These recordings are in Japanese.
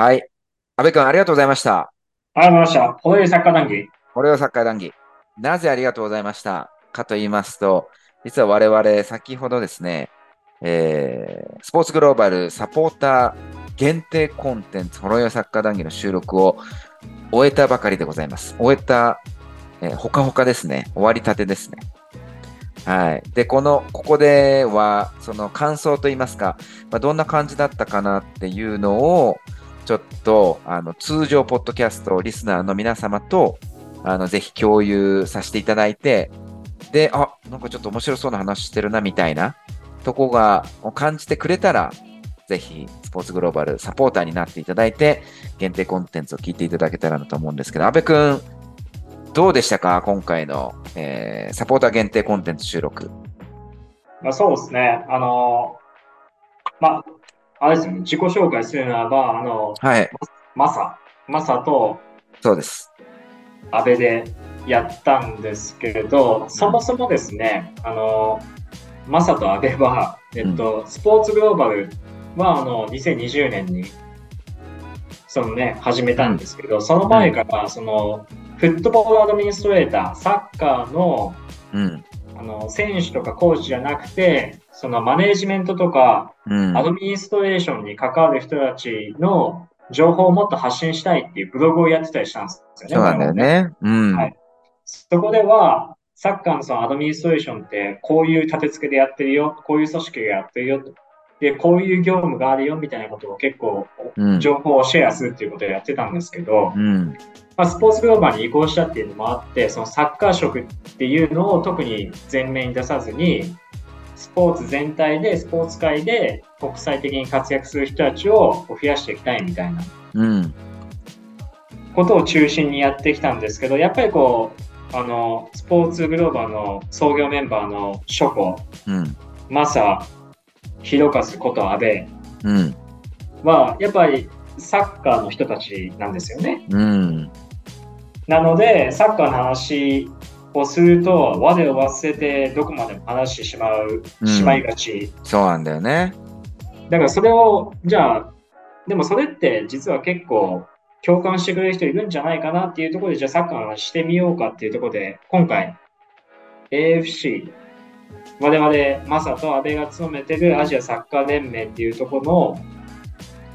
はい。安部君、ありがとうございました。ありがとうございました。程よいサッカー談義。これをサッカー談義。なぜありがとうございました？かと言いますと、実は我々、先ほどですね、えー、スポーツグローバルサポーター限定コンテンツ、ほろよいサッカー談義の収録を終えたばかりでございます。終えた、えーほかほかですね。終わりたてですね。はい。で、この、ここでは、その感想といいますか、まあ、どんな感じだったかなっていうのを、ちょっと、あの、通常ポッドキャストリスナーの皆様と、あの、ぜひ共有させていただいて、で、あ、なんかちょっと面白そうな話してるな、みたいなとこが、を感じてくれたら、ぜひ、スポーツグローバルサポーターになっていただいて、限定コンテンツを聞いていただけたらなと思うんですけど、安部くん、どうでしたか？今回の、えー、サポーター限定コンテンツ収録。まあ、そうですね。あの、まあ、あれですよね。自己紹介するならば、あの、はい、マサ、マサとそうです。安倍でやったんですけれど、そもそもですね、あの、マサと安倍は、えっと、スポーツグローバルは、あの、2020年に、そのね、始めたんですけど、その前から、その、フットボールアドミニストレーター、サッカーの、うん。あの、選手とかコーチじゃなくて、そのマネージメントとか、うん。アドミニストレーションに関わる人たちの情報をもっと発信したいっていうブログをやってたりしたんですよね。そうなんだよね。うん。はいそこでは、サッカーのそのアドミニストレーションって、こういう立て付けでやってるよ、こういう組織がやってるよと、で、こういう業務があるよみたいなことを結構、うん。情報をシェアするっていうことをやってたんですけど、うん。まあ、スポーツグローバルに移行したっていうのもあって、そのサッカー職っていうのを特に前面に出さずに、スポーツ全体で、スポーツ界で国際的に活躍する人たちを増やしていきたいみたいなうん。ことを中心にやってきたんですけど、やっぱりこう、あの、スポーツグローバルの創業メンバーのショコ、うん。マサ、ヒロカスことアベうん。は、やっぱりサッカーの人たちなんですよね。うん。なので、サッカーの話をすると、我を忘れてどこまでも話してしまう、うんしまいがち。そうなんだよね。だからそれを、じゃあ、でもそれって実は結構共感してくれる人いるんじゃないかなっていうところで、じゃあサッカーの話してみようかっていうところで、今回、AFC、我々、マサと阿部が務めてるアジアサッカー連盟っていうところの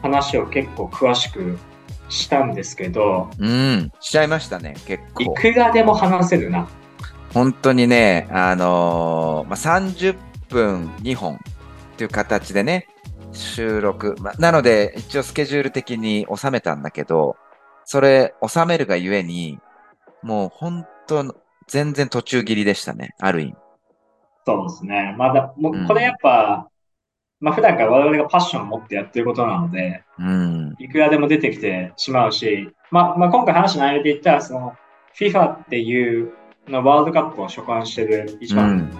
話を結構詳しくしたんですけど、うん。しちゃいましたね、結い構。くらでも話せるな。本当にね、あのーまあ、30分2本っていう形でね、収録。まあ、なので、一応スケジュール的に収めたんだけど、それ収めるがゆえに、もう本当、全然途中切りでしたね、ある意味。そうですね。まだ、もうんうこれやっぱ、まあ普段から我々がパッションを持ってやってることなので、うん。いくらでも出てきてしまうし、まあ、まあ今回話の内容で言ったら、その FIFA っていうのワールドカップを所管してる一番、うん。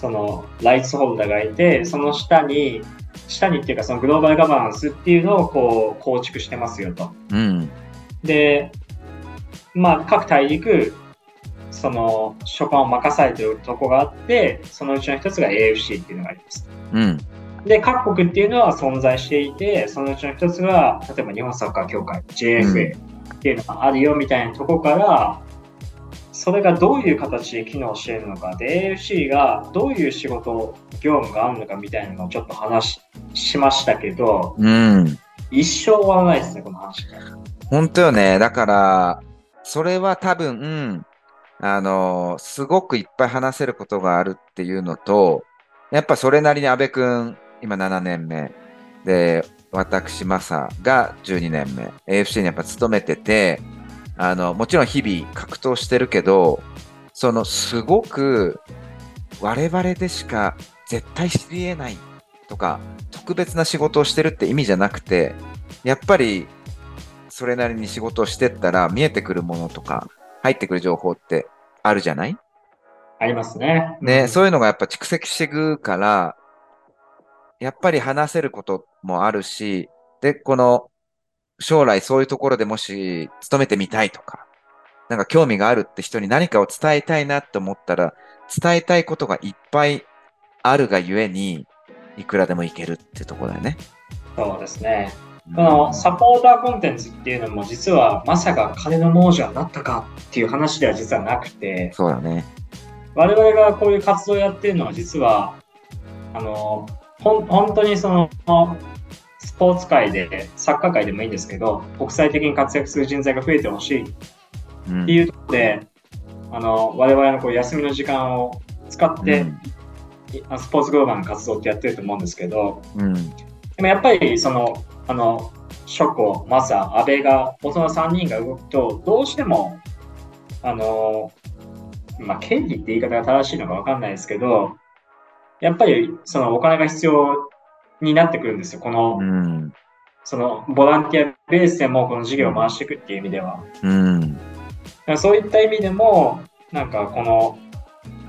そのライツホルダーがいて、その下に、下にっていうかそのグローバルガバナンスっていうのをこう構築してますよと。うん。で、まあ各大陸、その所管を任されてるとこがあって、そのうちの一つが AFC っていうのがあります。うん。で、各国っていうのは存在していて、そのうちの一つが、例えば日本サッカー協会、JFA っていうのがあるよみたいなとこから、それがどういう形で機能しているのか、で、AFC がどういう仕事、業務があるのかみたいなのをちょっと話ししましたけど、うん。一生終わらないですね、この話。本当よね。だから、それは多分、うんあの、すごくいっぱい話せることがあるっていうのと、やっぱそれなりに安部くん、今7年目。で、私、マサが12年目。AFC にやっぱ勤めてて、あの、もちろん日々格闘してるけど、そのすごく我々でしか絶対知り得ないとか、特別な仕事をしてるって意味じゃなくて、やっぱりそれなりに仕事をしてったら見えてくるものとか入ってくる情報ってあるじゃない？ありますね。ね、うんそういうのがやっぱ蓄積していくから、やっぱり話せることもあるし、で、この将来そういうところでもし勤めてみたいとか、なんか興味があるって人に何かを伝えたいなって思ったら、伝えたいことがいっぱいあるがゆえに、いくらでもいけるってとこだよね。そうですね。このサポーターコンテンツっていうのも実はまさか金の亡者になったかっていう話では実はなくて、そうだね。我々がこういう活動をやってるのは実は、あの、ほん本当にその、スポーツ界で、サッカー界でもいいんですけど、国際的に活躍する人材が増えてほしい。っうん。ていうところで、あの、我々のこう休みの時間を使って、うん。あスポーツグローバルの活動ってやってると思うんですけど、うん。でもやっぱりその、あの、ショコ、マサ、阿部が、大人3人が動くと、どうしても、あの、まあ、権利って言い方が正しいのかわかんないですけど、やっぱりそのお金が必要になってくるんですよ。この、うん。そのボランティアベースでもこの事業を回していくっていう意味では。うん。そういった意味でも、なんかこの、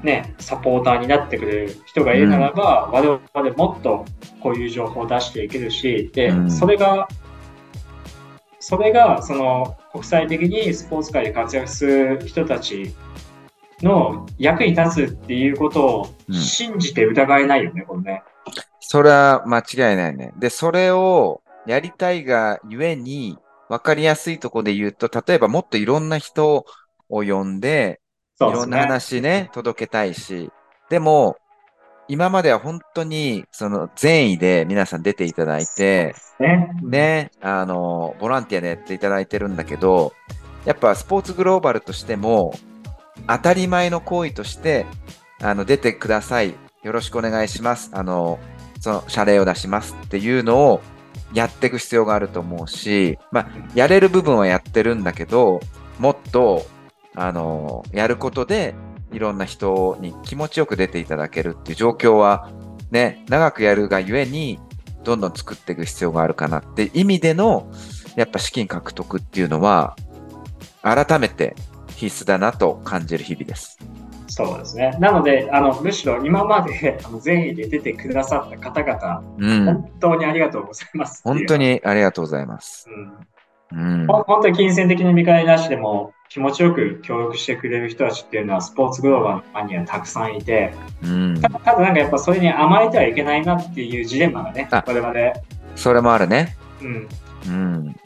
ね、サポーターになってくれる人がいるならば、我々もっとこういう情報を出していけるし、で、うんそれが、それが、その、国際的にスポーツ界で活躍する人たちの役に立つっていうことをうん信じて疑えないよね、これね。それは間違いないね。で、それをやりたいがゆえに、わかりやすいところで言うと、例えばもっといろんな人を呼んで、い。ろんな話ね、届けたいし、でも、今までは本当に、その善意で皆さん出ていただいて、ね。ね、あの、ボランティアでやっていただいてるんだけど、やっぱスポーツグローバルとしても、当たり前の行為として、あの、出てください。よろしくお願いします。あの、その、謝礼を出しますっていうのをやっていく必要があると思うし、まあ、やれる部分はやってるんだけど、もっと、あの、やることで、いろんな人に気持ちよく出ていただけるっていう状況は、ね、長くやるがゆえに、どんどん作っていく必要があるかなって意味での、やっぱ資金獲得っていうのは、改めて必須だなと感じる日々です。そうですね。なので、あの、むしろ今まで あの善意で出てくださった方々、うん。本当にありがとうございます。本当にありがとうございます。うん。うん。本当に金銭的な見返りなしでも気持ちよく協力してくれる人たちっていうのはスポーツグローバルのファンにはたくさんいて、うん。たただなんかやっぱそれに甘えてはいけないなっていうジレンマがね、あ我々、それもあるね。うん、うん。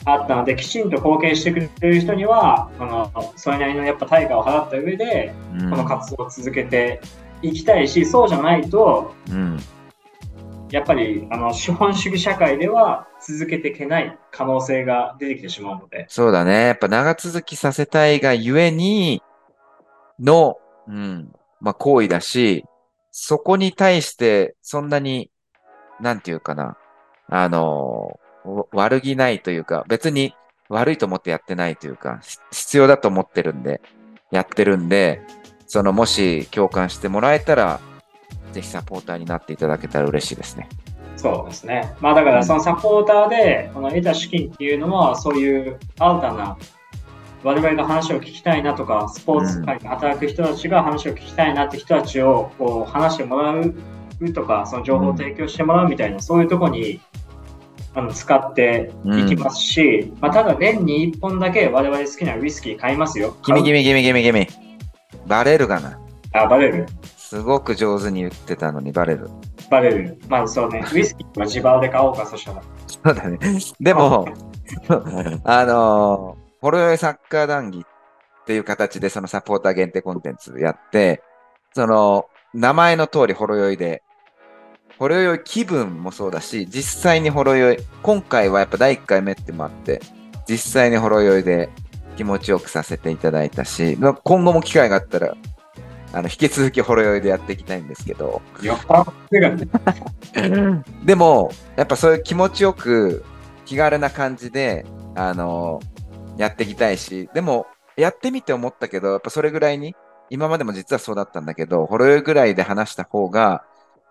あったので、きちんと貢献してくれる人には、あのそれなりのやっぱ対価を払った上で、うんこの活動を続けていきたいし、そうじゃないと、うん。やっぱりあの資本主義社会では続けていけない可能性が出てきてしまうので、そうだね。やっぱ長続きさせたいがゆえにの、うん。まあ行為だし、そこに対してそんなに、なんていうかな。あの、わ悪気ないというか、別に悪いと思ってやってないというか、し必要だと思ってるんで、やってるんで、そのもし共感してもらえたら、ぜひサポーターになっていただけたら嬉しいですね。そうですね。まあだからそのサポーターでこの得た資金っていうのはそういう新たな我々が話を聞きたいなとか、スポーツ界で働く人たちが話を聞きたいなって人たちをこう話してもらうとか、その情報を提供してもらうみたいな、そういうところにあの使っていきますし、まあ、ただ年に1本だけ我々好きなウイスキー買いますよ。ギミギミギミギミギミ。バレるかな？あ、バレる。すごく上手に言ってたのにバレる。バレる。まあそうね、ウイスキーは自腹で買おうか、そしたら。そうだね。でも、あのーほろ酔いサッカー談義っていう形でそのサポーター限定コンテンツやって、その、名前の通りほろ酔いで、ほろ酔い気分もそうだし、実際にほろ酔い、今回はやっぱ第1回目ってもあって、実際にほろ酔いで気持ちよくさせていただいたし、まあ今後も機会があったら、あの、引き続きほろ酔いでやっていきたいんですけど。でも、やっぱそういう気持ちよく、気軽な感じで、あのやっていきたいし、でも、やってみて思ったけど、やっぱそれぐらいに、今までも実はそうだったんだけど、ほろ酔いぐらいで話した方が、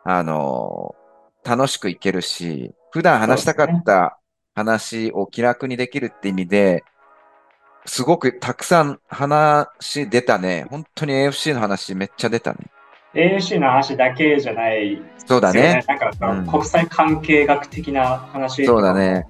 あの楽しくいけるし、普段話したかった話を気楽にできるって意味で、すごくたくさん話出たね。本当に AFC の話めっちゃ出たね。AFC の話だけじゃないそうだね。なんか、うん国際関係学的な話。そうだ。ね。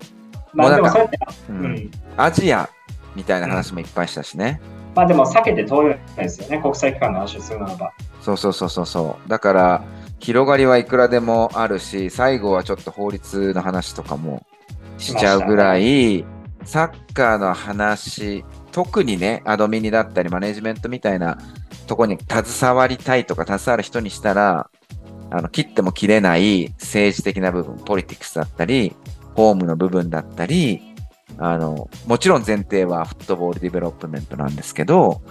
まあでもそうやって、ううんん。アジアみたいな話もいっぱいしたしね。まあでも避けて通れないですよね、国際機関の話をするならば。そうそうそうそうそう。だから、広がりはいくらでもあるし、最後はちょっと法律の話とかもしちゃうぐらい、サッカーの話、特にね、アドミニだったり、マネジメントみたいなとこに携わりたいとか、携わる人にしたら、あの切っても切れない政治的な部分、ポリティクスだったり、ホームの部分だったり、あの、もちろん前提はフットボールディベロップメントなんですけど、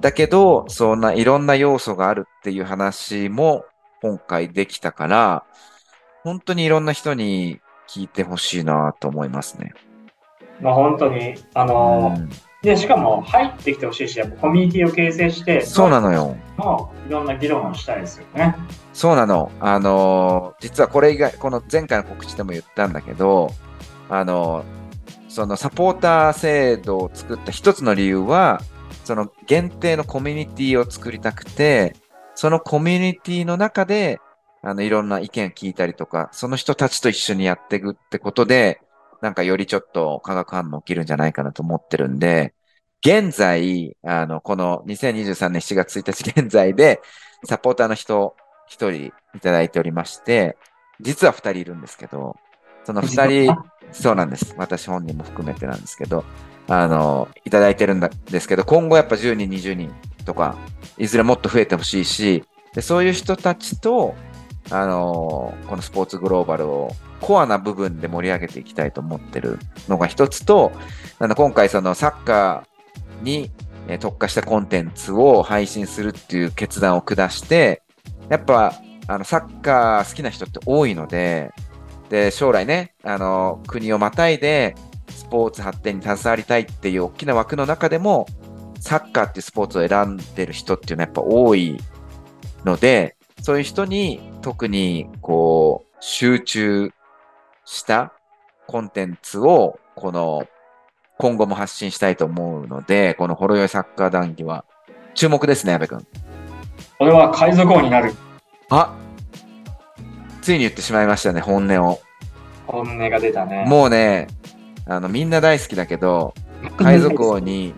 だけど、そんないろんな要素があるっていう話も今回できたから、本当にいろんな人に聞いてほしいなと思いますね。まあ本当に、あのうんで、しかも入ってきてほしいし、やっぱコミュニティを形成して、そうなのよ。のいろんな議論をしたいですよね。そうなの。あのー実はこれ以外、この前回の告知でも言ったんだけど、あのーそのサポーター制度を作った一つの理由は、その限定のコミュニティを作りたくて、そのコミュニティの中で、あの、いろんな意見聞いたりとか、その人たちと一緒にやっていくってことで、なんかよりちょっと化学反応起きるんじゃないかなと思ってるんで、現在、あの、この2023年7月1日 現在で、サポーターの人一人いただいておりまして、実は二人いるんですけど、その二人、そうなんです。私本人も含めてなんですけど、あの、いただいてるんだですけど、今後やっぱ10人、20人とか、いずれもっと増えてほしいし、でそういう人たちと、あの、このスポーツグローバルをコアな部分で盛り上げていきたいと思ってるのが一つと、あの今回そのサッカーにえー特化したコンテンツを配信するっていう決断を下して、やっぱ、あの、サッカー好きな人って多いので、で、将来ね、あの、国をまたいで、スポーツ発展に携わりたいっていう大きな枠の中でも、サッカーっていうスポーツを選んでる人っていうのはやっぱ多いので、そういう人に特にこう、集中したコンテンツを、この、今後も発信したいと思うので、このほろ酔いサッカー談義は、注目ですね、矢部君。俺は海賊王になるあついに言ってしまいましたね、本音を。本音が出たね。もうね、あの、みんな大好きだけど、海賊王に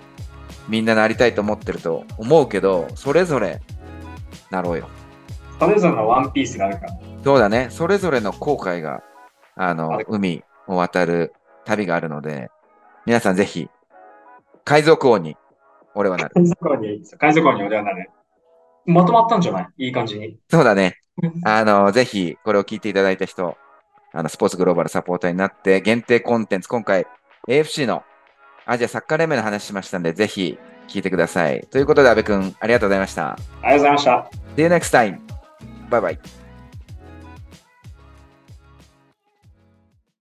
みんななりたいと思ってると思うけど、それぞれなろうよ。それぞれのワンピースがあるから。そうだね。それぞれの後悔が、ああのる、海を渡る旅があるので、皆さんぜひ、海賊王に、俺はなる。海賊王に、海賊王に俺はなる。まとまったんじゃない？いい感じに。そうだね。あの、ぜひ、これを聞いていただいた人、あの、スポーツグローバルサポーターになって、限定コンテンツ、今回、AFC のアジアサッカー連盟の話しましたんで、ぜひ、聞いてください。ということで、阿部君、ありがとうございました。ありがとうございました。See you next time. Bye bye.